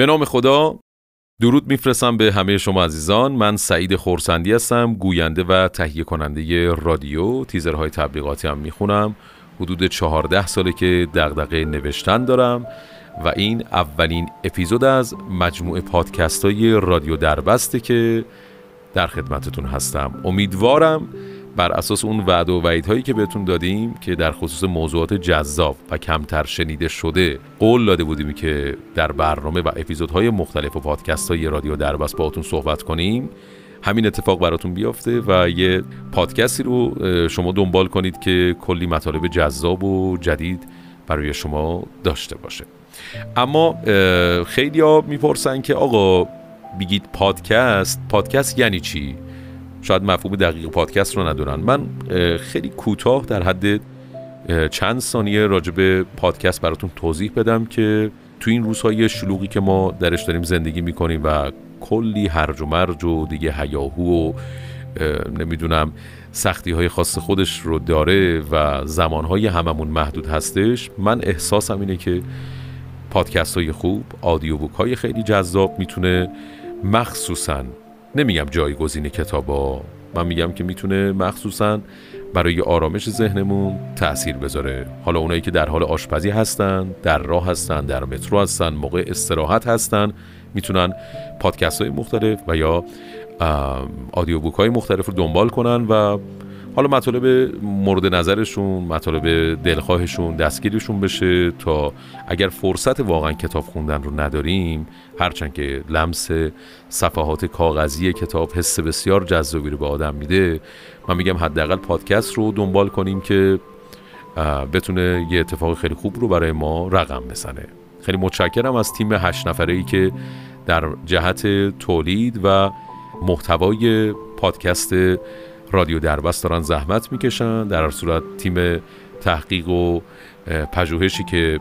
به نام خدا درود میفرستم به همه شما عزیزان. من سعید خورسندی هستم گوینده و تهیه کننده رادیو. تیزرهای تبلیغاتی هم می‌خونم. حدود چهارده ساله که دغدغه نوشتن دارم و این اولین اپیزود از مجموعه پادکست های رادیو دربسته که در خدمتتون هستم. امیدوارم بر اساس اون وعده و وعیدهایی که بهتون دادیم که در خصوص موضوعات جذاب و کمتر شنیده شده قول داده بودیم که در برنامه و اپیزودهای مختلف و پادکست های رادیو دربست باهاتون صحبت کنیم همین اتفاق براتون بیافته و یه پادکستی رو شما دنبال کنید که کلی مطالب جذاب و جدید برای شما داشته باشه. اما خیلی ها می‌پرسن که آقا بگید پادکست پادکست یعنی چی؟ شاید مفهوم دقیق پادکست رو ندونن. من خیلی کوتاه در حد چند ثانیه راجع به پادکست براتون توضیح بدم که تو این روزهای شلوغی که ما درش داریم زندگی می‌کنیم و کلی هرج و مرج و دیگه هیاهو و نمی‌دونم سختی های خاص خودش رو داره و زمانهای هممون محدود هستش من احساسم اینه که پادکست های خوب آدیو بوک های خیلی جذاب می‌تونه مخصوصا نمیگم جایگزین کتابا من میگم که می‌تونه مخصوصا برای آرامش ذهنمون تاثیر بذاره. حالا اونایی که در حال آشپزی هستن در راه هستن در مترو هستن موقع استراحت هستن می‌تونن پادکست های مختلف و یا آدیو بوک های مختلف رو دنبال کنن و حالا مطالب مورد نظرشون مطالب دلخواهشون دستگیرشون بشه تا اگر فرصت واقعا کتاب خوندن رو نداریم هرچند که لمس صفحات کاغذی کتاب حس بسیار جذابی رو به آدم میده من میگم حداقل پادکست رو دنبال کنیم که بتونه یه اتفاق خیلی خوب رو برای ما رقم بزنه. خیلی متشکرم از تیم هشت نفره ای که در جهت تولید و محتوای پادکست رادیو دربست دارن زحمت می‌کشن در صورت تیم تحقیق و پژوهشی که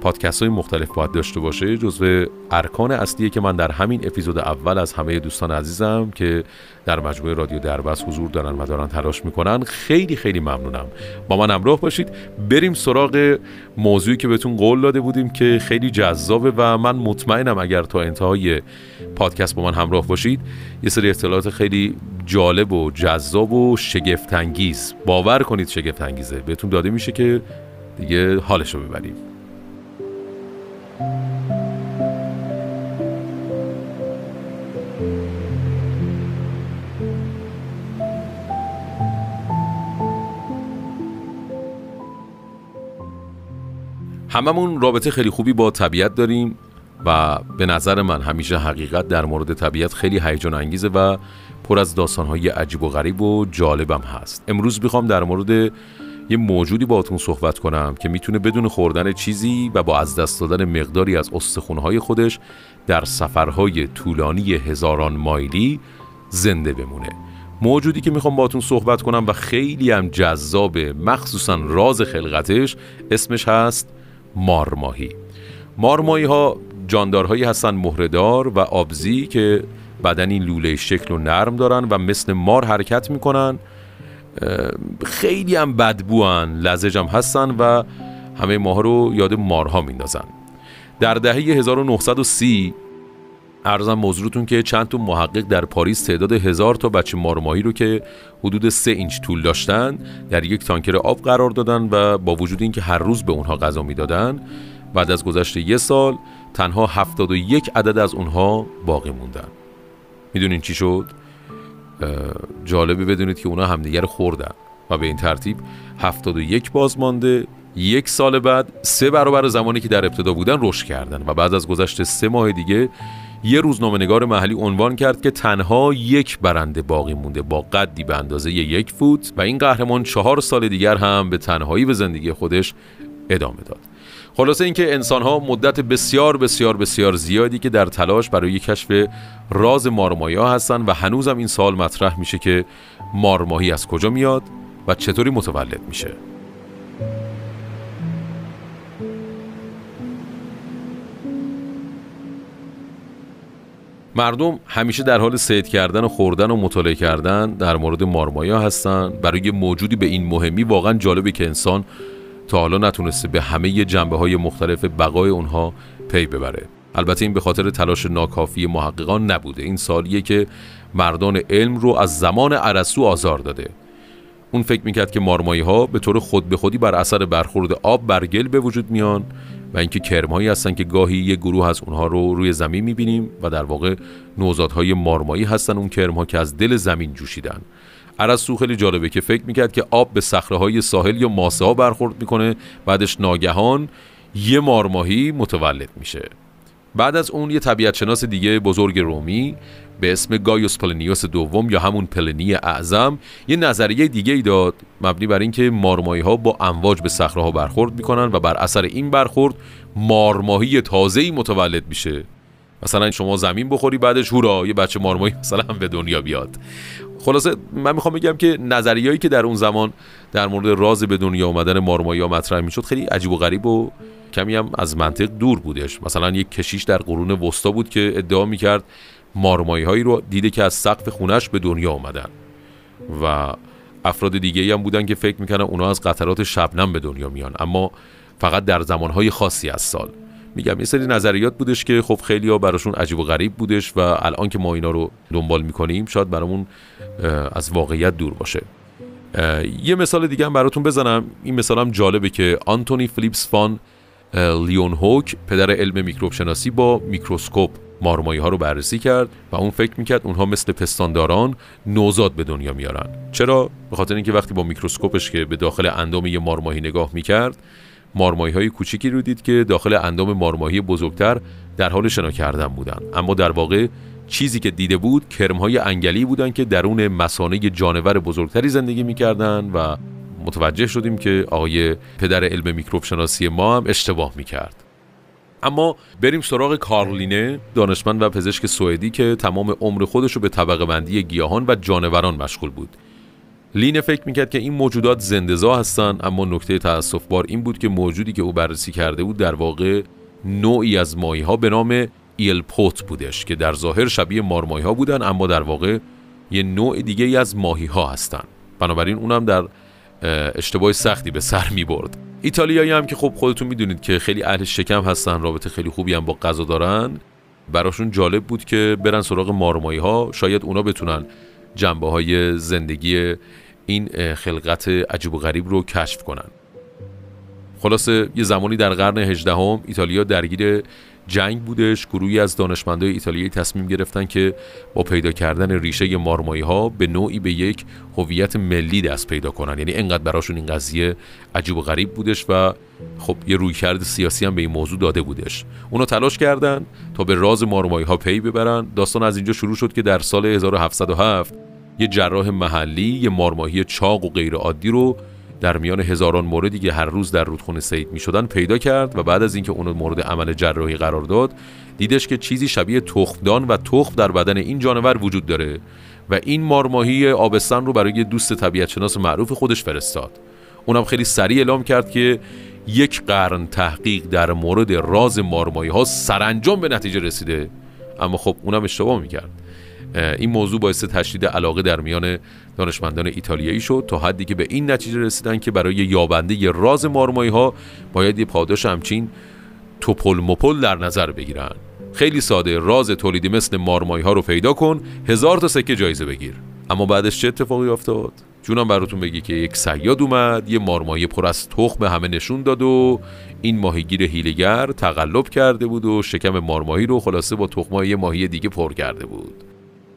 پادکست های مختلف باید داشته باشه جزو ارکان اصلیه که من در همین اپیزود اول از همه دوستان عزیزم که در مجموعه رادیو دربست حضور دارن و دارن تلاش می‌کنن خیلی خیلی ممنونم. با من همراه باشید. بریم سراغ موضوعی که بهتون قول داده بودیم که خیلی جذابه و من مطمئنم اگر تا انتهای پادکست با من همراه باشید یه سری اطلاعات خیلی جالب و جذاب و شگفتانگیز. باور کنید شگفتانگیزه. بهتون داده میشه که دیگه حالش رو ببریم. هممون رابطه خیلی خوبی با طبیعت داریم و به نظر من همیشه حقیقت در مورد طبیعت خیلی هیجان انگیزه و پر از داستانهای عجیب و غریب و جالبم هست. امروز می‌خوام در مورد یه موجودی باهاتون صحبت کنم که می‌تونه بدون خوردن چیزی و با از دست دادن مقداری از استخونهای خودش در سفرهای طولانی هزاران مایلی زنده بمونه. موجودی که می‌خوام باهاتون صحبت کنم و خیلی هم جذابه مخصوصا راز خلقتش اسمش هست مارماهی. مارماهی ها جاندارهایی هستن مهردار و آبزی که بدنی لوله شکل و نرم دارن و مثل مار حرکت می‌کنن. خیلی هم بدبوان لزج هم هستن و همه ماها رو یاد مارها میندازن در دهه 1930 ارزم موضوعتون که چند تا محقق در پاریس تعداد هزار تا بچه مارماهی رو که حدود سه اینچ طول داشتن در یک تانکر آب قرار دادن و با وجود اینکه هر روز به اونها غذا می‌دادن بعد از گذشت یه سال تنها 71 عدد از اونها باقی موندن می‌دونین چی شد؟ جالبه بدونید که اونا همدیگر خوردن و به این ترتیب 71 بازمانده یک سال بعد سه برابر زمانی که در ابتدا بودن رشد کردن و بعد از گذشت سه ماه دیگه یه روزنامه نگار محلی عنوان کرد که تنها یک برنده باقی مونده با قدی به اندازه یک فوت و این قهرمان چهار سال دیگر هم به تنهایی به زندگی خودش ادامه داد. خلاصه اینکه انسان ها مدت بسیار بسیار بسیار زیادی که در تلاش برای کشف راز مارمایا هستن و هنوزم این سال مطرح میشه که مارماهی از کجا میاد و چطوری متولد میشه. مردم همیشه در حال سید کردن و خوردن و مطالعه کردن در مورد مارمایا هستن. برای موجودی به این مهمی واقعا جالبه که انسان تا حالا نتونسته به همه جنبه های مختلف بقای اونها پی ببره. البته این به خاطر تلاش ناکافی محققان نبوده. این سالیه که مردان علم رو از زمان عرسو آزار داده. اون فکر می‌کرد که مارمایی ها به طور خود به خودی بر اثر برخورد آب بر گل به وجود میان و اینکه کرمهایی هستن که گاهی یه گروه از اونها رو روی زمین می‌بینیم و در واقع نوزادهای مارمایی هستن اون کرمها که از دل زمین جوشیدن. ارسطو خیلی جالبه که فکر می‌کرد که آب به صخره های ساحل یا ماسه ها برخورد می‌کنه بعدش ناگهان یه مارماهی متولد میشه. بعد از اون یه طبیعت شناس دیگه بزرگ رومی به اسم گایوس پلنیوس دوم یا همون پلنی اعظم یه نظریه دیگه ای داد مبنی بر اینکه مارماهی ها با امواج به صخره ها برخورد می‌کنن و بر اثر این برخورد مارماهی تازه ای متولد میشه. مثلا شما زمین بخوری بعدش هورا یه بچه مارماهی مثلا به دنیا بیاد. خلاصه من می‌خوام بگم که نظریهایی که در اون زمان در مورد راز به دنیا آمدن مارمایی ها مطرح می‌شد خیلی عجیب و غریب و کمی هم از منطق دور بودش. مثلا یک کشیش در قرون وسطا بود که ادعا می‌کرد مارمایی هایی رو دیده که از سقف خونش به دنیا آمدن و افراد دیگه هم بودن که فکر می‌کنن اونا از قطرات شبنم به دنیا میان. اما فقط در زمانهای خاصی از سال. میگم یه سری نظریات بودش که خب خیلی ها براشون عجیب و غریب بودش و الان که ما اینا رو دنبال می‌کنیم شاید برامون از واقعیت دور باشه. یه مثال دیگه هم براتون بزنم. این مثال هم جالبه که آنتونی فلیپس فان لیون هوک پدر علم میکروب شناسی با میکروسکوپ مارمایی ها رو بررسی کرد و اون فکر می‌کرد اونها مثل پستانداران نوزاد به دنیا میارن. چرا؟ به خاطر اینکه وقتی با میکروسکوپش که به داخل اندام یه مارماهی نگاه می‌کرد مارمایی های کوچیکی رو دید که داخل اندام مارماهی بزرگتر در حال شنا کردن بودن. اما در واقع چیزی که دیده بود کرم های انگلی بودن که درون مسانه جانور بزرگتری زندگی می‌کردن و متوجه شدیم که آقای پدر علم میکروب شناسی ما هم اشتباه می‌کرد. اما بریم سراغ کارلینه دانشمند و پزشک سوئدی که تمام عمر خودش رو به طبقه بندی گیاهان و جانوران مشغول بود. لینه فکر می‌کرد که این موجودات زندزا هستن اما نکته تاسف بار این بود که موجودی که او بررسی کرده بود در واقع نوعی از ماهی ها به نام ایلپوت بودش که در ظاهر شبیه مارمایی ها بودن اما در واقع یه نوع دیگه ای از ماهی ها هستن. بنابراین اونم در اشتباه سختی به سر می برد ایتالیایی هم که خب خودتون می‌دونید که خیلی اهل شکم هستن رابطه خیلی خوبی هم با غذا دارن براشون جالب بود که برن سراغ مارمایی ها شاید اونا بتونن جنبه های زندگی این خلقت عجیب و غریب رو کشف کنن. خلاصه یه زمانی در قرن هجدهم ایتالیا درگیر جنگ بودش. گروهی از دانشمندای ایتالیایی تصمیم گرفتن که با پیدا کردن ریشه مارمایی ها به نوعی به یک هویت ملی دست پیدا کنن. یعنی انقدر براشون این قضیه عجیب و غریب بودش و خب یه رویکرد سیاسی هم به این موضوع داده بودش. اونا تلاش کردن تا به راز مارمایی ها پی ببرن. داستان از اینجا شروع شد که در سال 1707 یه جراح محلی یه مارماهی چاق و غیر عادی رو در میان هزاران موردی که هر روز در رودخونه سید می شدن پیدا کرد و بعد از اینکه اون مورد عمل جراحی قرار داد دیدش که چیزی شبیه تخمدان و تخم در بدن این جانور وجود داره و این مارماهی آبستن رو برای دوست طبیعت شناس معروف خودش فرستاد. اونم خیلی سریع اعلام کرد که یک قرن تحقیق در مورد راز مارمایی ها سرانجام به نتیجه رسیده. اما خب اونم اشتباه می‌کرد. این موضوع باعث تشدید علاقه در میان دانشمندان ایتالیایی شد تا حدی که به این نتیجه رسیدن که برای یابنده راز مارمایی ها باید یه پاداش همچین توپل مپل در نظر بگیرن. خیلی ساده راز تولیدی مثل مارمایی ها رو پیدا کن هزار تا سکه جایزه بگیر. اما بعدش چه اتفاقی افتاد؟ جونم براتون بگی که یک سیاد اومد یه مارمایی پر از تخم به همه نشون داد و این ماهیگیر هیلگر تقلب کرده بود و شکم مارمایی رو خلاصه با تخمای یه ماهی دیگه پر کرده بود.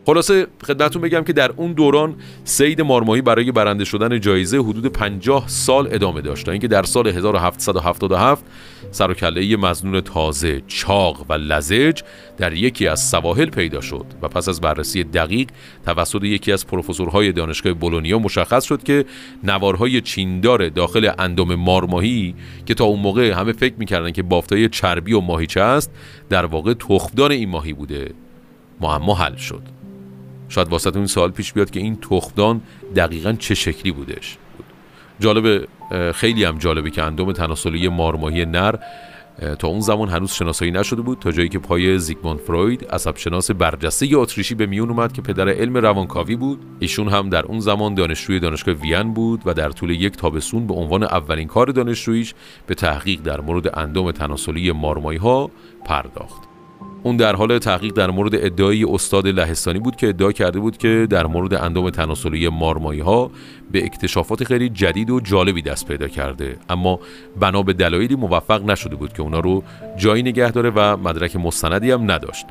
خلاصه خدمتتون بگم که در اون دوران سید مارمایی برای برنده شدن جایزه حدود 50 سال ادامه داشت. تا اینکه در سال 1777 سر و کله مزنون تازه چاق و لزج در یکی از سواحل پیدا شد و پس از بررسی دقیق توسط یکی از پروفسورهای دانشگاه بولونیا مشخص شد که نوارهای چیندار داخل اندام مارماهی که تا اون موقع همه فکر می‌کردن که بافتای چربی و ماهیچه است در واقع تخمدان این ماهی بوده. معما حل شد. شاید واسه این سوال پیش بیاد که این تخمدان دقیقا چه شکلی بودش. جالبه خیلی هم جالبه که اندام تناسلی مارماهی نر تا اون زمان هنوز شناسایی نشده بود تا جایی که پای زیگموند فروید عصب شناس برجسته اتریشی به میون اومد که پدر علم روانکاوی بود. ایشون هم در اون زمان دانشجوی دانشگاه وین بود و در طول یک تابستون به عنوان اولین کار دانشجوییش به تحقیق در مورد اندام تناسلی مارمایی ها پرداخت. اون در حال تحقیق در مورد ادعای استاد لهستانی بود که ادعا کرده بود که در مورد اندام تناسلی مارمایی ها به اکتشافات خیلی جدید و جالبی دست پیدا کرده. اما بنا به دلایلی موفق نشده بود که اونا رو جایی نگه داره و مدرک مستندی هم نداشت.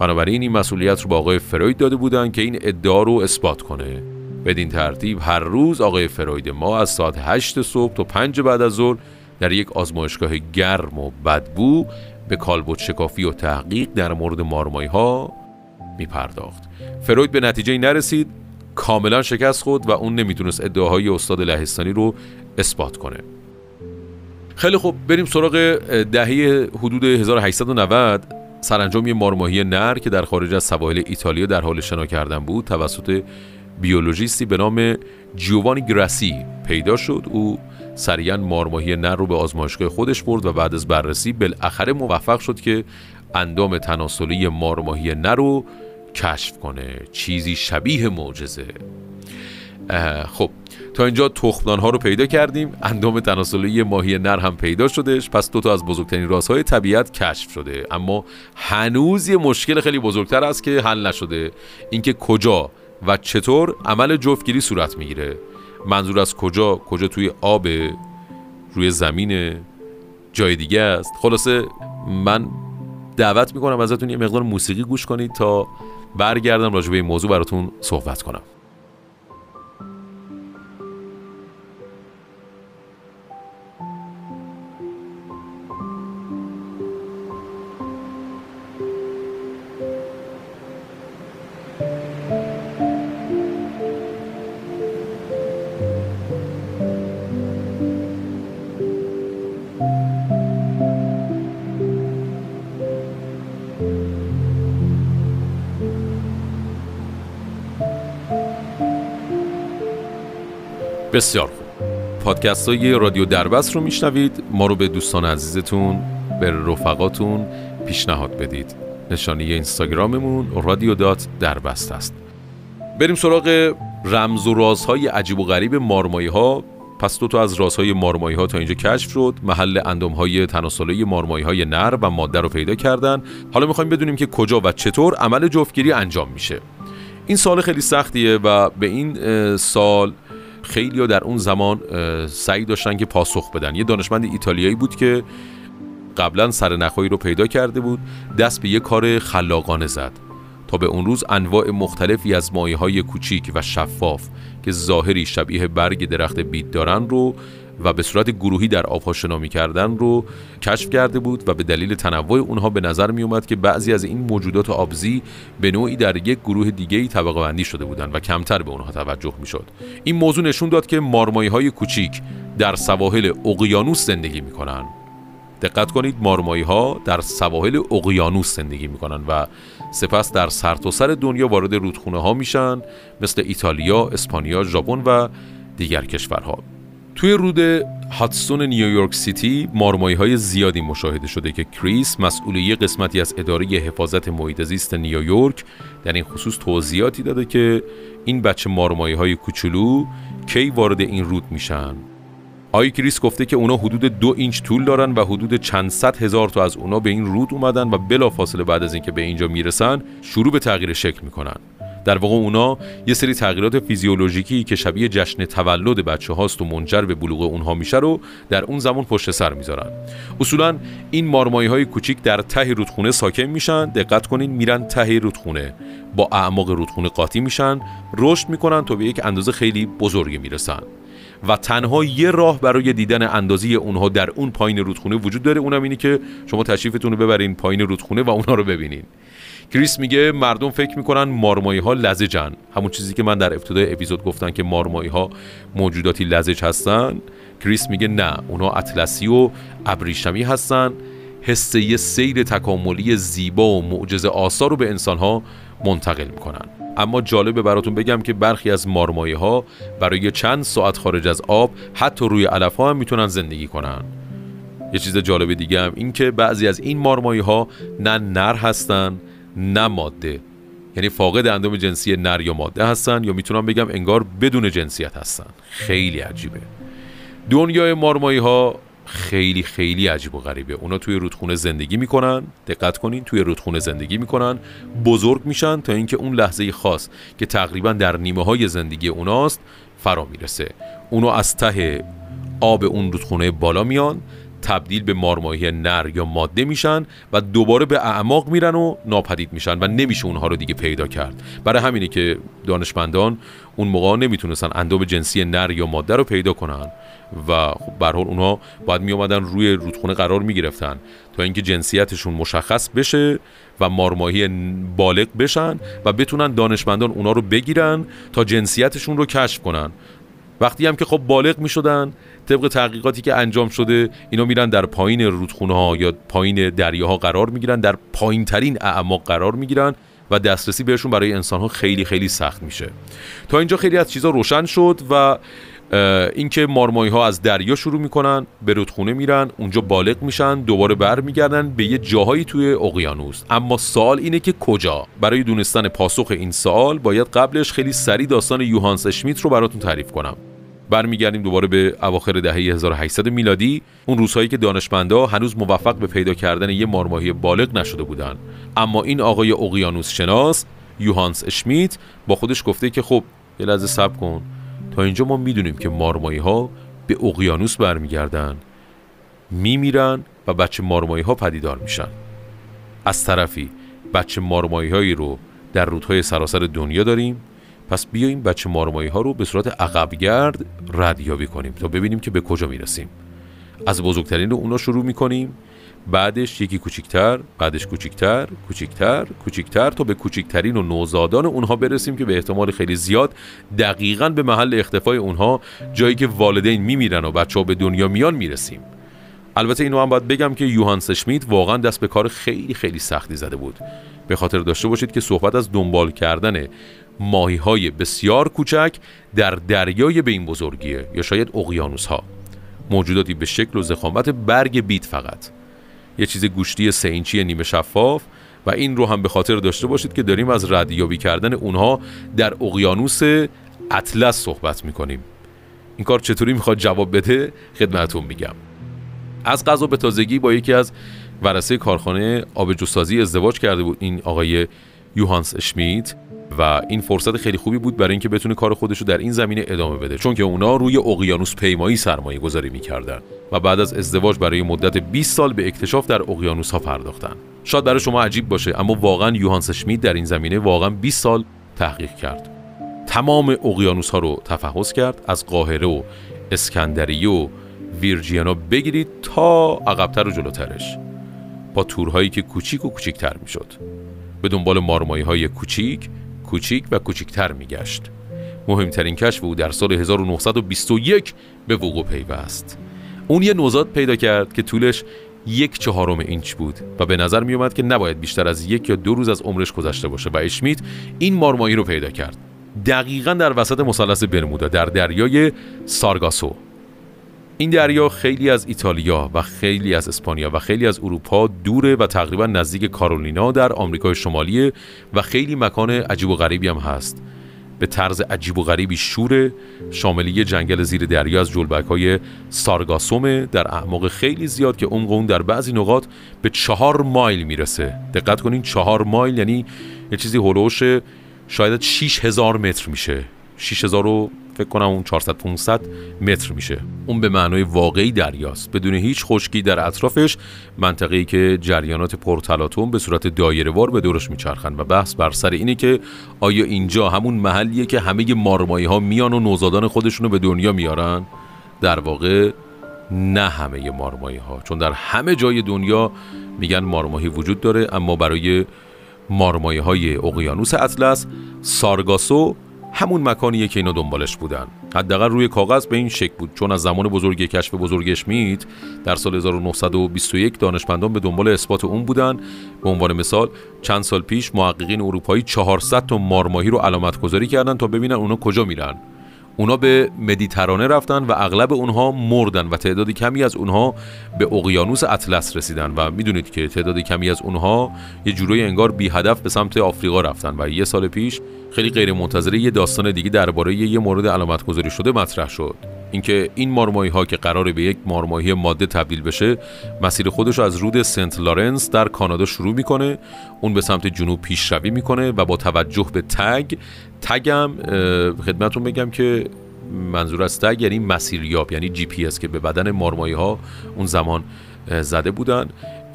بنابراین این مسئولیت رو به آقای فروید داده بودن که این ادعا رو اثبات کنه. بدین ترتیب هر روز آقای فروید ما از ساعت 8 صبح تا 5 بعد از ظهر در یک آزمایشگاه گرم و بدبو به کالبوت شکافی و تحقیق در مورد مارمایی ها می پرداخت فروید به نتیجه نرسید کاملا شکست خود و اون نمی‌تونست ادعاهای استاد لهستانی رو اثبات کنه. خیلی خوب بریم سراغ دهه حدود 1890 سرانجام یه مارماهی نر که در خارج از سواحل ایتالیا در حال شنا کردن بود توسط بیولوژیستی به نام جیوانی گراسی پیدا شد. او سریعا مارماهی نر رو به آزمایشگاه خودش برد و بعد از بررسی بالاخره موفق شد که اندام تناسلی مارماهی نر رو کشف کنه. چیزی شبیه معجزه. خب تا اینجا تخمدان ها رو پیدا کردیم. اندام تناسلی ماهی نر هم پیدا شدش پس دو تا از بزرگترین رازهای طبیعت کشف شده. اما هنوز یه مشکل خیلی بزرگتر است که حل نشده. اینکه کجا و چطور عمل جفتگیری صورت می‌گیره. منظور از کجا کجا توی آب روی زمین جای دیگه است. خلاصه من دعوت می‌کنم ازتون یه مقدار موسیقی گوش کنید تا برگردم راجع به این موضوع براتون صحبت کنم. بسیار خوب. پادکست های رادیو دربست رو میشنوید. ما رو به دوستان عزیزتون به رفقاتون پیشنهاد بدید. نشانی اینستاگراممون رادیو دات دربست است. بریم سراغ رمز و رازهای عجیب و غریب مارمایی ها پس دو تا از رازهای مارمایی ها تا اینجا کشف شد. محل اندام های تناسلی مارمایی های نر و ماده رو پیدا کردن. حالا می‌خوایم بدونیم که کجا و چطور عمل جفتگیری انجام میشه. این سال خیلی سختیه و به این سال خیلی در اون زمان سعی داشتن که پاسخ بدن. یه دانشمند ایتالیایی بود که قبلا سر نخایی رو پیدا کرده بود دست به یه کار خلاقانه زد. تا به اون روز انواع مختلفی از مایه های کوچیک و شفاف که ظاهری شبیه برگ درخت بید دارن رو و به صورت گروهی در آبها شنا کردن رو کشف کرده بود و به دلیل تنوع اونها به نظر می اومد که بعضی از این موجودات آبزی به نوعی در یک گروه دیگه ای طبقه بندی شده بودند و کمتر به اونها توجه می شد. این موضوع نشون داد که مارمایی های کوچیک در سواحل اقیانوس زندگی می کنن. دقت کنید مارمایی ها در سواحل اقیانوس زندگی می کنن و سپس در سرتاسر سر دنیا وارد رودخونه ها میشن مثل ایتالیا، اسپانیا، ژاپن و دیگر کشورها توی رود هاتسون نیویورک سیتی مارمایی های زیادی مشاهده شده که کریس مسئول یه قسمتی از اداره حفاظت محیط زیست نیویورک در این خصوص توضیحاتی داده که این بچه مارمایی های کوچولو کی وارد این رود میشن. آی کریس گفته که اونا حدود دو اینچ طول دارن و حدود چند صد هزار تا از اونا به این رود اومدن و بلافاصله بعد از اینکه به اینجا می‌رسن شروع به تغییر شکل می‌کنن. در واقع اونا یه سری تغییرات فیزیولوژیکی که شبیه جشن تولد بچه هاست و منجر به بلوغ اونها میشه رو در اون زمان پشت سر می‌ذارن. اصولا این مارمایی های کوچیک در ته رودخونه ساکن میشن. دقت کنین میرن ته رودخونه. با اعماق رودخونه قاطی میشن. رشد می‌کنن تا به یک اندازه خیلی بزرگی می‌رسن. و تنها یه راه برای دیدن اندازی اونها در اون پایین رودخونه وجود داره. اونم اینی که شما تشریفتون رو ببرین پایین رودخونه و اونها رو ببینین. کریس میگه مردم فکر می‌کنن مارمایی ها لزجن. همون چیزی که من در ابتدای اپیزود گفتم که مارمایی ها موجوداتی لزج هستن. کریس میگه نه اونا اطلسی و ابریشمی هستن. حس یه سیر تکاملی زیبا و معجزه آثار رو به انسان ها منتقل می‌کنن. اما جالبه براتون بگم که برخی از مارمایی ها برای چند ساعت خارج از آب حتی روی علف ها هم می‌تونن زندگی کنن. یه چیز جالب دیگه هم این که بعضی از این مارمایی ها نه نر هستن نه ماده. یعنی فاقد اندام جنسی نر یا ماده هستن یا می‌تونم بگم انگار بدون جنسیت هستن. خیلی عجیبه. دنیای مارمایی ها خیلی خیلی عجیب و غریبه. اونا توی رودخونه زندگی می‌کنن. دقت کنین توی رودخونه زندگی می‌کنن. بزرگ میشن تا اینکه اون لحظه خاص که تقریبا در نیمه های زندگی اوناست فرا می‌رسه. اونو از ته آب اون رودخونه بالا میان. تبدیل به مارماهی نر یا ماده میشن و دوباره به اعماق میرن و ناپدید میشن و نمیشه اونها رو دیگه پیدا کرد. برای همینه که دانشمندان اون موقع نمی‌تونستن اندام جنسی نر یا ماده رو پیدا کنن و خب به حال اونها باید می روی رودخونه قرار می گرفتن تا اینکه جنسیتشون مشخص بشه و مارماهی بالغ بشن و بتونن دانشمندان اونا رو بگیرن تا جنسیتشون رو کشف کنن. وقتی هم که خب بالغ می شدن طبق تحقیقاتی که انجام شده اینا میرن در پایین رودخونه ها یا پایین دریاها قرار می‌گیرن در پایین ترین اعماق قرار می‌گیرن و دسترسی بهشون برای انسان ها خیلی خیلی سخت میشه. تا اینجا خیلی از چیزا روشن شد و اینکه مارمایی ها از دریا شروع می‌کنن به رودخونه میرن اونجا بالغ میشن دوباره برمیگردن به یه جاهایی توی اقیانوس. اما سوال اینه که کجا؟ برای دونستن پاسخ این سوال باید قبلش خیلی سریع داستان یوهانس اشمیت رو براتون تعریف کنم. برمیگردیم دوباره به اواخر دهه 1800 میلادی. اون روزهایی که دانشمندا هنوز موفق به پیدا کردن یه مارماهی بالغ نشده بودن. اما این آقای اقیانوس شناس یوهانس اشمیت با خودش گفته که خب یه لحظه صبر کن. تا اینجا ما می‌دونیم که مارمایی ها به اقیانوس برمیگردن. میمیرن و بچه مارمایی ها پدیدار میشن. از طرفی بچه مارمایی هایی رو در رودهای سراسر دنیا داریم. پس بیایم بچه مارمایی ها رو به صورت عقبگرد ردیابی کنیم تا ببینیم که به کجا می‌رسیم. از بزرگترین رو اونا شروع می‌کنیم بعدش یکی کوچیکتر بعدش کوچیکتر کوچیکتر کوچیکتر تا به کوچیکترین و نوزادان اونها برسیم که به احتمال خیلی زیاد دقیقا به محل اختفای اونها جایی که والدین میمیرن و بچه ها به دنیا میان می‌رسیم. البته اینو هم باید بگم که یوهانس شمیت واقعا دست به کار خیلی خیلی سختی زده بود. به خاطر داشته باشید که صحبت از دنبال کردن ماهی های بسیار کوچک در دریای به این بزرگیه یا شاید اقیانوس ها موجوداتی به شکل و زخامت برگ بیت فقط. یه چیز گوشتی سه اینچی نیمه شفاف و این رو هم به خاطر داشته باشید که داریم از ردیابی کردن اونها در اقیانوس اطلس صحبت می‌کنیم. این کار چطوری می‌خواد جواب بده خدمتون میگم. از قضا به تازگی با یکی از ورسه کارخانه آبجوسازی ازدواج کرده بود این آقای یوهانس اشمیت. و این فرصت خیلی خوبی بود برای اینکه بتونه کار خودش رو در این زمینه ادامه بده چون که اونا روی اقیانوس پیمایی سرمایه گذاری می‌کردن و بعد از ازدواج برای مدت 20 سال به اکتشاف در اقیانوس ها پرداختن. شاید برای شما عجیب باشه اما واقعا یوهانس شمید در این زمینه واقعا 20 سال تحقیق کرد. تمام اقیانوس ها رو تفحص کرد از قاهره و اسکندریه و ویرجیانا بگیرید تا عقبتر و جلوترش. با تورهایی که کوچیک و کوچیکتر می‌شد. به دنبال مارمایی های کوچیک کوچیک و کوچیکتر میگشت. مهمترین کشف او در سال 1921 به وقوع پیوست. اون یه نوزاد پیدا کرد که طولش یک چهارم اینچ بود و به نظر می اومد که نباید بیشتر از یک یا دو روز از عمرش گذشته باشه و اشمیت این مارمایی رو پیدا کرد. دقیقا در وسط مثلث برمودا در دریای سارگاسو. این دریا خیلی از ایتالیا و خیلی از اسپانیا و خیلی از اروپا دوره و تقریبا نزدیک کارولینا در آمریکای شمالی و خیلی مکان عجیب و غریبی هم هست. به طرز عجیب و غریبی شوره شامل جنگل زیر دریا از جلبک های سارگاسومه در اعماق خیلی زیاد که عمق اون در بعضی نقاط به چهار مایل می‌رسه. دقت کنین چهار مایل یعنی یه چیزی هلوش شاید 6 هزار متر میشه. 6000 رو فکر کنم اون 400 500 متر میشه. اون به معنای واقعی دریاست. بدون هیچ خشکی در اطرافش منطقه‌ای که جریانات پرتلاتوم به صورت دایره‌وار به دورش میچرخن و بحث بر سر اینه که آیا اینجا همون محلیه که همه مارمایی ها میان و نوزادان خودشون رو به دنیا میارن؟ در واقع نه همه مارمایی ها چون در همه جای دنیا میگن مارماهی وجود داره اما برای مارمایی های اقیانوس اطلس سارگاسو همون مکانیه که اینا دنبالش بودن. حداقل روی کاغذ به این شکل بود. چون از زمان بزرگ کشف بزرگ اشمیت در سال 1921 دانشمندان به دنبال اثبات اون بودن. به عنوان مثال چند سال پیش محققین اروپایی 400 تا مارماهی رو علامت گذاری کردن تا ببینن اونا کجا میرن. اونا به مدیترانه رفتن و اغلب اونها مردن و تعدادی کمی از اونها به اقیانوس اطلس رسیدن و می‌دونید که تعدادی کمی از اونها یه جورایی انگار بی هدف به سمت آفریقا رفتن و یه سال پیش خیلی غیر منتظره یه داستان دیگه درباره یه مورد علامت گذاری شده مطرح شد. اینکه این مارمایی ها که قراره به یک مارماهی ماده تبدیل بشه مسیر خودش از رود سنت لارنس در کانادا شروع می‌کنه. اون به سمت جنوب پیشروی می‌کنه و با توجه به تگ تگم خدمتون بگم که منظور از tag یعنی مسیریاب یعنی جی پی اس که به بدن مارمایی ها اون زمان زده بودن.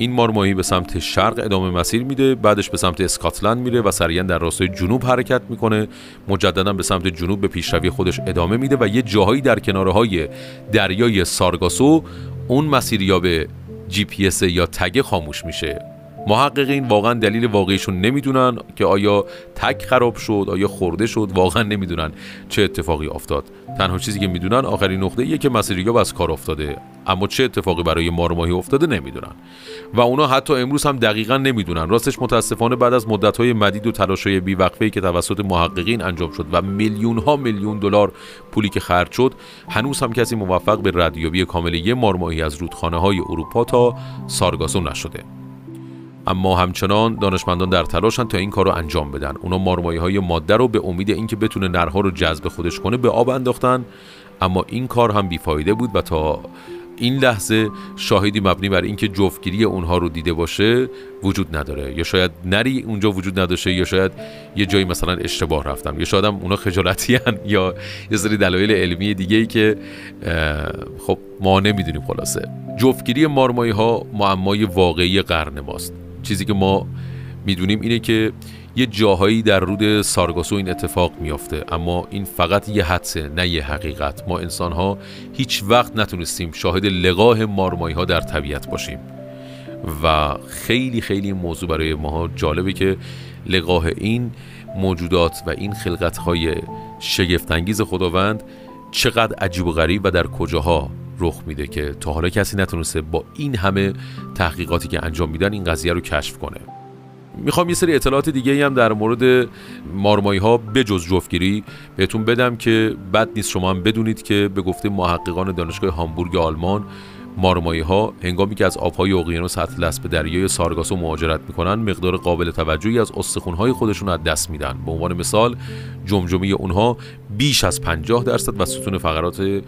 این مارمایی به سمت شرق ادامه مسیر میده بعدش به سمت اسکاتلند میره و سریعا در راستای جنوب حرکت می‌کنه. مجددا به سمت جنوب به پیشروی خودش ادامه میده و یه جاهایی در کناره های دریای سارگاسو اون مسیریاب GP یا tag خاموش میشه. محققین واقعا دلیل واقعیشو نمی‌دونن که آیا تک خراب شد آیا خورده شد واقعا نمی‌دونن چه اتفاقی افتاد. تنها چیزی که می‌دونن آخرین نقطه ایه که مسیریاب از کار افتاده اما چه اتفاقی برای مارماهی افتاده نمی‌دونن. و اونا حتی امروز هم دقیقا نمی‌دونن. راستش متاسفانه بعد از مدت‌های مدید و تلاش‌های بیوقفه‌ای که توسط محققین انجام شد و میلیون ها میلیون دلار پولی که خرج شد هنوز هم کسی موفق به ردیابی کامل یه مارماهی از رودخانه های اروپا تا سارگاسو نشده. اما همچنان دانشمندان در تلاشن تا این کار رو انجام بدن. اونا مارمایی های ماده رو به امید اینکه بتونه نرها رو جذب خودش کنه به آب انداختن. اما این کار هم بیفایده بود و تا این لحظه شاهدی مبنی بر اینکه جفتگیری اونها رو دیده باشه وجود نداره. یا شاید نری اونجا وجود نداشته یا شاید یه جایی مثلا اشتباه رفتم. یا شاید هم اونا خجالتی هن یا یه سری دلایل علمی دیگه ای که خب ما نمی‌دونیم خلاصه. جفتگیری مارمایی ها معمای واقعی قرن ماست. چیزی که ما می‌دونیم اینه که یه جاهایی در رود سارگاسو این اتفاق میافته. اما این فقط یه حدسه نه یه حقیقت. ما انسان ها هیچ وقت نتونستیم شاهد لقاه مارمایی ها در طبیعت باشیم. و خیلی خیلی موضوع برای ما جالبه که لقاه این موجودات و این خلقت های شگفتانگیز خداوند چقدر عجیب و غریب و در کجاها رخ میده که تا حالا کسی نتونسته با این همه تحقیقاتی که انجام میدن این قضیه رو کشف کنه. می‌خوام یه سری اطلاعات دیگه هم در مورد مارمایی ها به جز جفتگیری بهتون بدم که بد نیست شما هم بدونید که به گفته محققان دانشگاه هامبورگ آلمان مارمایی ها هنگامی که از آبهای اقیانوس اطلس به دریای سارگاسو مهاجرت می‌کنن مقدار قابل توجهی از های خودشون از دست میدن. به عنوان مثال جمجمه اونها بیش از 50 درصد و ستون فقرات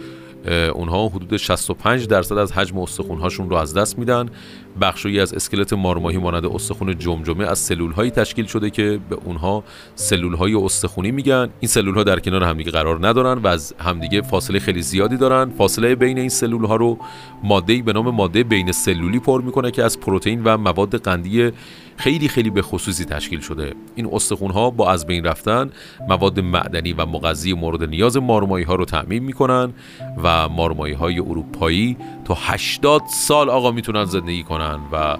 اونها حدود 65 درصد از حجم استخونهاشون رو از دست میدن. بخشی از اسکلت مارماهی مانند استخون جمجمه از سلول هایی تشکیل شده که به اونها سلول های استخونی میگن. این سلول ها در کنار همدیگه قرار ندارن و از همدیگه فاصله خیلی زیادی دارن. فاصله بین این سلول ها رو ماده به نام ماده بین سلولی پر می‌کنه که از پروتئین و مواد قندی خیلی خیلی به خصوصی تشکیل شده. این استخون ها با از بین رفتن مواد معدنی و مغذی مورد نیاز مارمایی ها رو تعمین می‌کنن و مارمایی های اروپایی تا 80 سال آقا می‌تونن زندگی کنن. و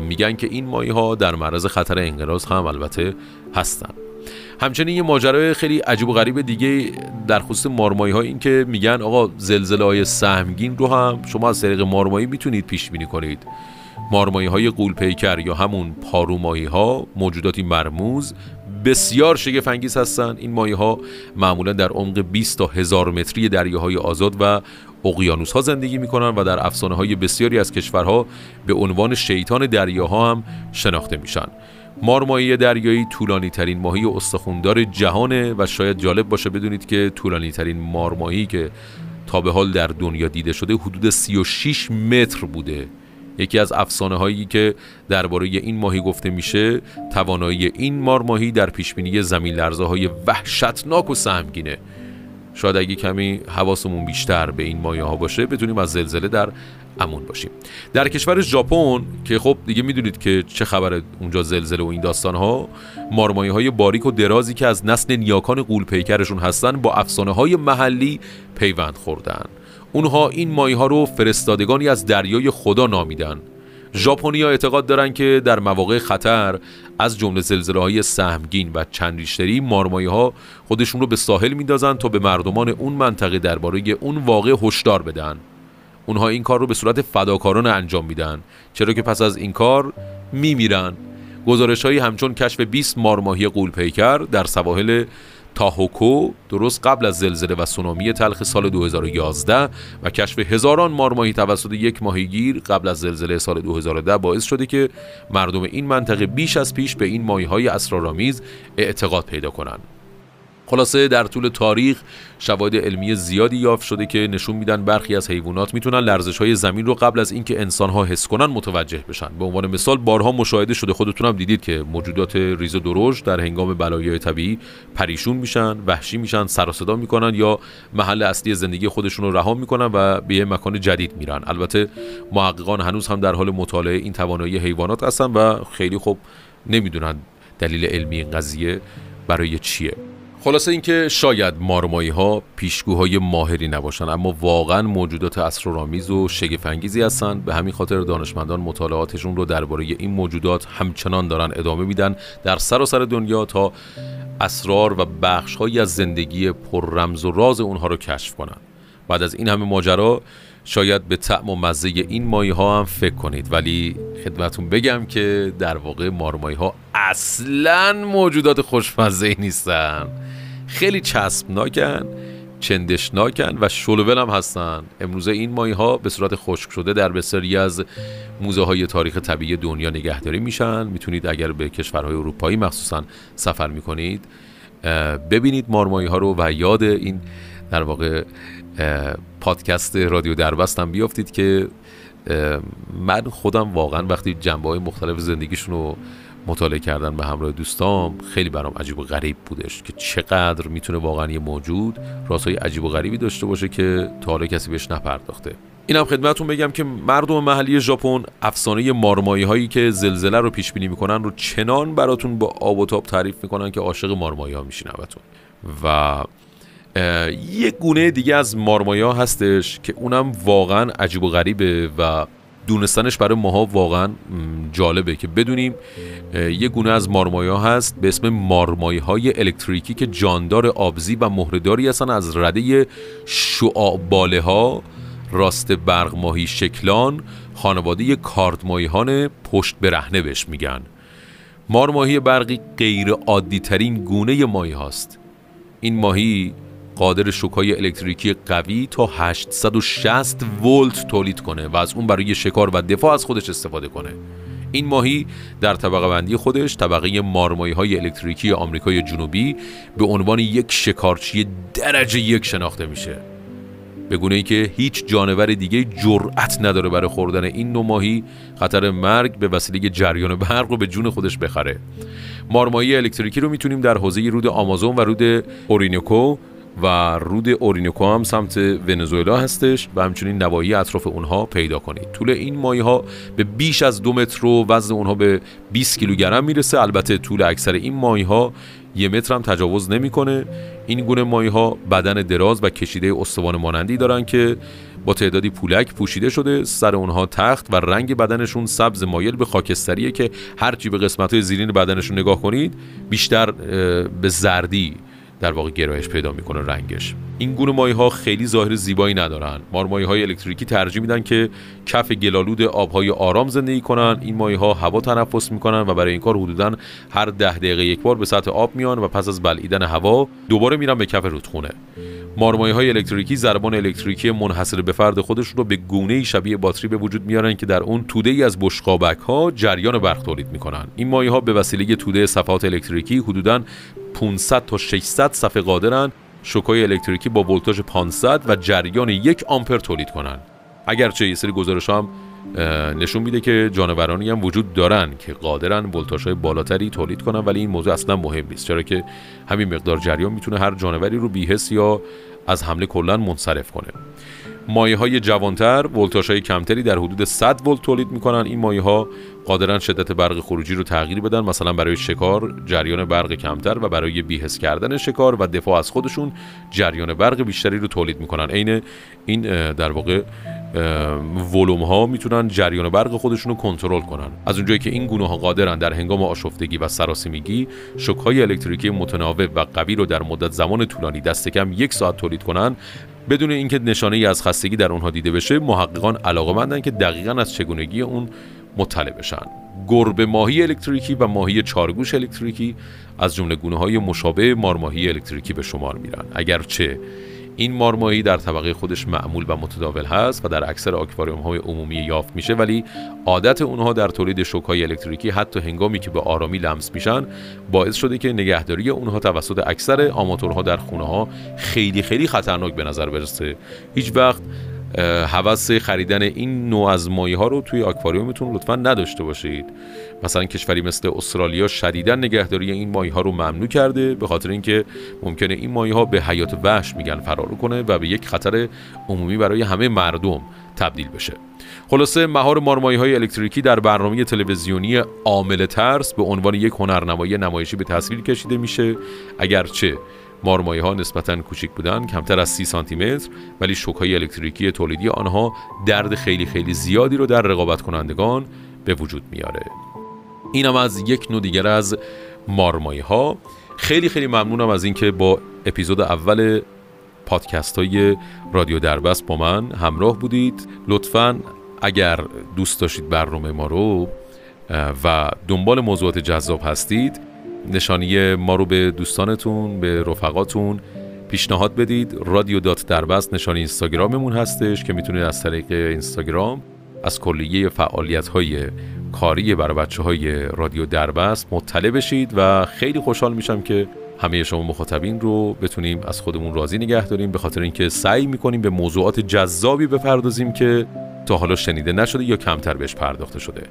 میگن که این مایی ها در معرض خطر انقراض هم البته هستن. همچنین یه ماجرای خیلی عجیب و غریب دیگه در خصوص مارمایی ها این که میگن آقا زلزله های سهمگین رو هم شما از طریق مارمایی می‌تونید پیش بینی کنید. مارمایی های قولپیکر یا همون پارومایی ها موجوداتی مرموز بسیار شگفت هستند. این مایه ها معمولا در عمق 20 تا هزار متری دریاهای آزاد و اقیانوس ها زندگی می کنند و در افسانه های بسیاری از کشورها به عنوان شیطان دریاها هم شناخته میشن. مارمایی دریایی طولانی ترین ماهی استخوندار جهانه و شاید جالب باشه بدونید که طولانی ترین مارمایی که تا به حال در دنیا دیده شده حدود 36 متر بوده. یکی از افسانه هایی که درباره این ماهی گفته میشه توانایی این مارماهی در پیشبینی زمین لرزه های وحشتناک و سهمگینه. شاید اگه کمی حواسمون بیشتر به این مایه ها باشه بتونیم از زلزله در امون باشیم. در کشور ژاپن که خب دیگه می‌دونید که چه خبر اونجا زلزله و این داستان ها مارمایی های باریک و درازی که از نسل نیاکان قول پیکرشون هستن با افسانه های محلی پیوند خوردن. اونها این مایه ها رو فرستادگانی از دریای خدا نامیدن. ژاپنیا اعتقاد دارن که در مواقع خطر از جمله زلزله های سهمگین و چند ریشتری مارمایی ها خودشون رو به ساحل میندازن تا به مردمان اون منطقه درباره اون واقع هشدار بدن. اونها این کار رو به صورت فداکارانه انجام میدن چرا که پس از این کار میمیرن. گزارش هایی همچون کشف 20 مارماهی قولپیکر در سواحل تاهوکو درست قبل از زلزله و سونامی تلخ سال 2011 و کشف هزاران مارماهی توسط یک ماهیگیر قبل از زلزله سال 2010 باعث شده که مردم این منطقه بیش از پیش به این ماهی های اسرارآمیز اعتقاد پیدا کنند. خلاصه در طول تاریخ شواهد علمی زیادی یافت شده که نشون میدن برخی از حیوانات می‌تونن لرزش های زمین رو قبل از اینکه انسان ها حس کنن متوجه بشن. به عنوان مثال بارها مشاهده شده خودتون هم دیدید که موجودات ریز و در هنگام بلایای طبیعی پریشون میشن وحشی میشن سر و صدا می‌کنن یا محل اصلی زندگی خودشون رو رها می‌کنن و به یه مکان جدید میرن. البته محققان هنوز هم در حال مطالعه این توانایی حیوانات هستن و خیلی خوب نمی‌دونن دلیل علمی این قضیه برای چیه. خلاصه اینکه شاید مارمایی ها پیشگوهای ماهری نباشند اما واقعا موجودات اسرارآمیز و شگفنگیزی هستند به همین خاطر دانشمندان مطالعاتشون رو درباره این موجودات همچنان دارن ادامه میدن در سراسر سر دنیا تا اسرار و بخشهایی از زندگی پر رمز و راز اونها رو کشف کنند. بعد از این همه ماجرا شاید به طعم و مزه این ماهی ها هم فکر کنید ولی خدمتون بگم که در واقع مارمایی ها اصلا موجودات خوشمزه ای نیستن. خیلی چسبناکن چندشناکن و شلوول هم هستن. امروزه این ماهی ها به صورت خشک شده در بسیاری از موزه های تاریخ طبیعی دنیا نگهداری میشن. می‌تونید اگر به کشورهای اروپایی مخصوصا سفر می‌کنید ببینید مارمایی ها رو و یاد این در واقع پادکست رادیو دربستم بیافتید که من خودم واقعا وقتی جنبه های مختلف زندگیشون رو مطالعه کردن به همراه دوستام خیلی برام عجیب و غریب بودش که چقدر می‌تونه واقعا یه موجود راستای عجیب و غریبی داشته باشه که تا حالا کسی بهش نپرداخته. اینم خدمتتون بگم که مردم محلی ژاپن افسانه مارمایی هایی که زلزله رو پیش بینی می‌کنن رو چنان براتون با آب و تاب تعریف می‌کنن که عاشق مارمایی ها میشین و یه گونه دیگه از مارمایا هستش که اونم واقعا عجیب و غریبه و دونستنش برای ماها واقعا جالبه که بدونیم یه گونه از مارمایا هست به اسم مارمایی های الکتریکی که جاندار آبزی و مهرداری هستن از رده شعاع باله ها راست برق ماهی شکلان خانواده کاردماهیان پشت برهنه بهش میگن. مارماهی برقی غیر عادی ترین گونه ماهی هاست. این ماهی قادر شوکای الکتریکی قوی تا 860 ولت تولید کنه و از اون برای شکار و دفاع از خودش استفاده کنه. این ماهی در طبقه بندی خودش طبقه مارمایی های الکتریکی آمریکای جنوبی به عنوان یک شکارچی درجه یک شناخته میشه. به گونه ای که هیچ جانور دیگه جرأت نداره برای خوردن این نوع ماهی خطر مرگ به وسیله جریان برق رو به جون خودش بخره. مارمایی الکتریکی رو می‌تونیم در حوزه رود آمازون و رود اورینوکو و رود اورینوکو هم سمت ونزوئلا هستش و همچنین نواحی اطراف اونها پیدا کنید. طول این مایه ها به بیش از دو متر و وزن اونها به 20 کیلوگرم می‌رسه. البته طول اکثر این مایه ها یه متر هم تجاوز نمی‌کنه. این گونه مایه ها بدن دراز و کشیده استوان مانندی دارن که با تعدادی پولک پوشیده شده. سر اونها تخت و رنگ بدنشون سبز مایل به خاکستریه که هرچی به قسمت های زیرین بدنشون نگاه کنید بیشتر به زردی در واقع گرایش پیدا می‌کنه رنگش. این گونه مایه ها خیلی ظاهر زیبایی ندارن. مارمایه های الکتریکی ترجیح میدن که کف گلالود آبهای آرام زندگی کنن. این مایه ها هوا تنفس می‌کنن و برای این کار حدودا هر ده دقیقه یک بار به سطح آب میان و پس از بلعیدن هوا دوباره میرن به کف رودخونه. مارمایه های الکتریکی ضربان الکتریکی منحصر به فرد خودشون رو به گونه شبیه باتری به وجود میارن که در اون توده ای از بشقابک ها جریان برق تولید می‌کنن. این مایه ها به وسیله توده صفحات الکتریکی حدودا 500 تا 600 صفحه قادرن شوکای الکتریکی با ولتاژ 500 و جریان یک آمپر تولید کنن. اگرچه یه سری گزارش هم نشون میده که جانورانی هم وجود دارن که قادرن های بالاتری تولید کنن ولی این موضوع اصلا مهم نیست. چرا که همین مقدار جریان می‌تونه هر جانوری رو بیهس یا از حمله کلا منصرف کنه. مایه های جوانتر ولتاژ های کمتری در حدود 100 ولت تولید می‌کنن. این مایه ها قادرن شدت برق خروجی رو تغییر بدن مثلا برای شکار جریان برق کمتر و برای بیهس کردن شکار و دفاع از خودشون جریان برق بیشتری رو تولید می‌کنن. عین این در واقع ولوم ها می‌تونن جریان برق خودشون رو کنترل کنن. از اونجایی که این گونه ها قادرن در هنگام آشفتگی و سراسیمگی شوک های الکتریکی متناوب و قوی رو در مدت زمان طولانی دست کم یک ساعت تولید کنن بدون اینکه نشانه ای از خستگی در اونها دیده بشه محققان علاقمندن که دقیقا از چگونگی اون مطلع بشن. گربه ماهی الکتریکی و ماهی چارگوش الکتریکی از جمله گونه های مشابه مارماهی الکتریکی به شمار میرن. اگرچه این مارمایی در طبقه خودش معمول و متداول هست و در اکثر آکواریوم های عمومی یافت میشه ولی عادت اونها در تولید شوک های الکتریکی حتی هنگامی که به آرامی لمس میشن باعث شده که نگهداری اونها توسط اکثر آماتورها در خونه ها خیلی خیلی خطرناک به نظر برسه. هیچ وقت حوث خریدن این نوع از مایه ها رو توی آکواریومتون لطفا نداشته باشید. مثلا کشوری مثل استرالیا شدیدا نگهداری این مایه ها رو ممنوع کرده به خاطر اینکه ممکنه این مایه ها به حیات وحش میگن فرار کنه و به یک خطر عمومی برای همه مردم تبدیل بشه. خلاصه مهار مارمایی های الکتریکی در برنامه تلویزیونی عامل ترس به عنوان یک هنرنمایی نمایشی به تصویر کشیده میشه. اگرچه مارمایه ها نسبتا کوچک بودن کمتر از 30 سانتی متر ولی شوک های الکتریکی تولیدی آنها درد خیلی خیلی زیادی رو در رقابت کنندگان به وجود میاره. اینم از یک نوع دیگر از مارمایه ها خیلی خیلی ممنونم از اینکه با اپیزود اول پادکست های رادیو دربست با من همراه بودید. لطفا اگر دوست داشتید برنامه ما رو و دنبال موضوعات جذاب هستید نشانی ما رو به دوستانتون به رفقاتون پیشنهاد بدید. رادیو دات دربست نشانی اینستاگراممون هستش که می‌تونید از طریق اینستاگرام از کلیه فعالیت های کاری برای بچه های رادیو دربست مطلع بشید و خیلی خوشحال میشم که همه شما مخاطبین رو بتونیم از خودمون راضی نگه داریم به خاطر اینکه سعی می‌کنیم به موضوعات جذابی بپردازیم که تا حالا شنیده نشده یا کمتر بهش پرداخته شده.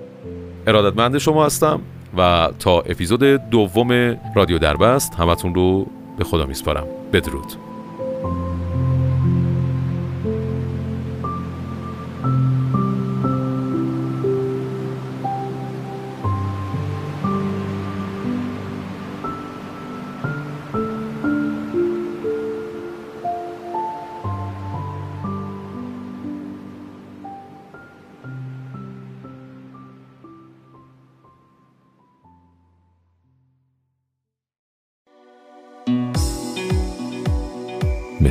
ارادتمند شما هستم و تا اپیزود دوم رادیو دربست همتون رو به خدا میسپارم. بدرود.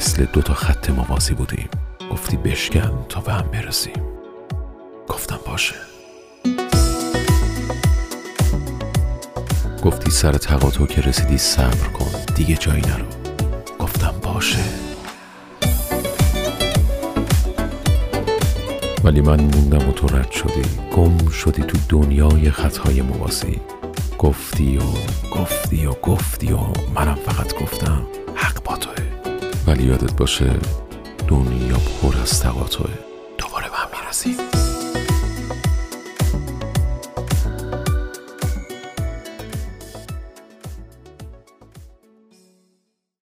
مثل دو تا خط موازی بودیم. گفتی بشکن تا به هم برسیم. گفتم باشه. گفتی سر تقاطع که رسیدی صبر کن دیگه جایی نرو. گفتم باشه. ولی من موندم و تو رد شدی. گم شدی تو دنیای خطهای موازی. گفتی و گفتی و گفتی و منم فقط گفتم. ولی یادت باشه دنیا پر از تقاطعه.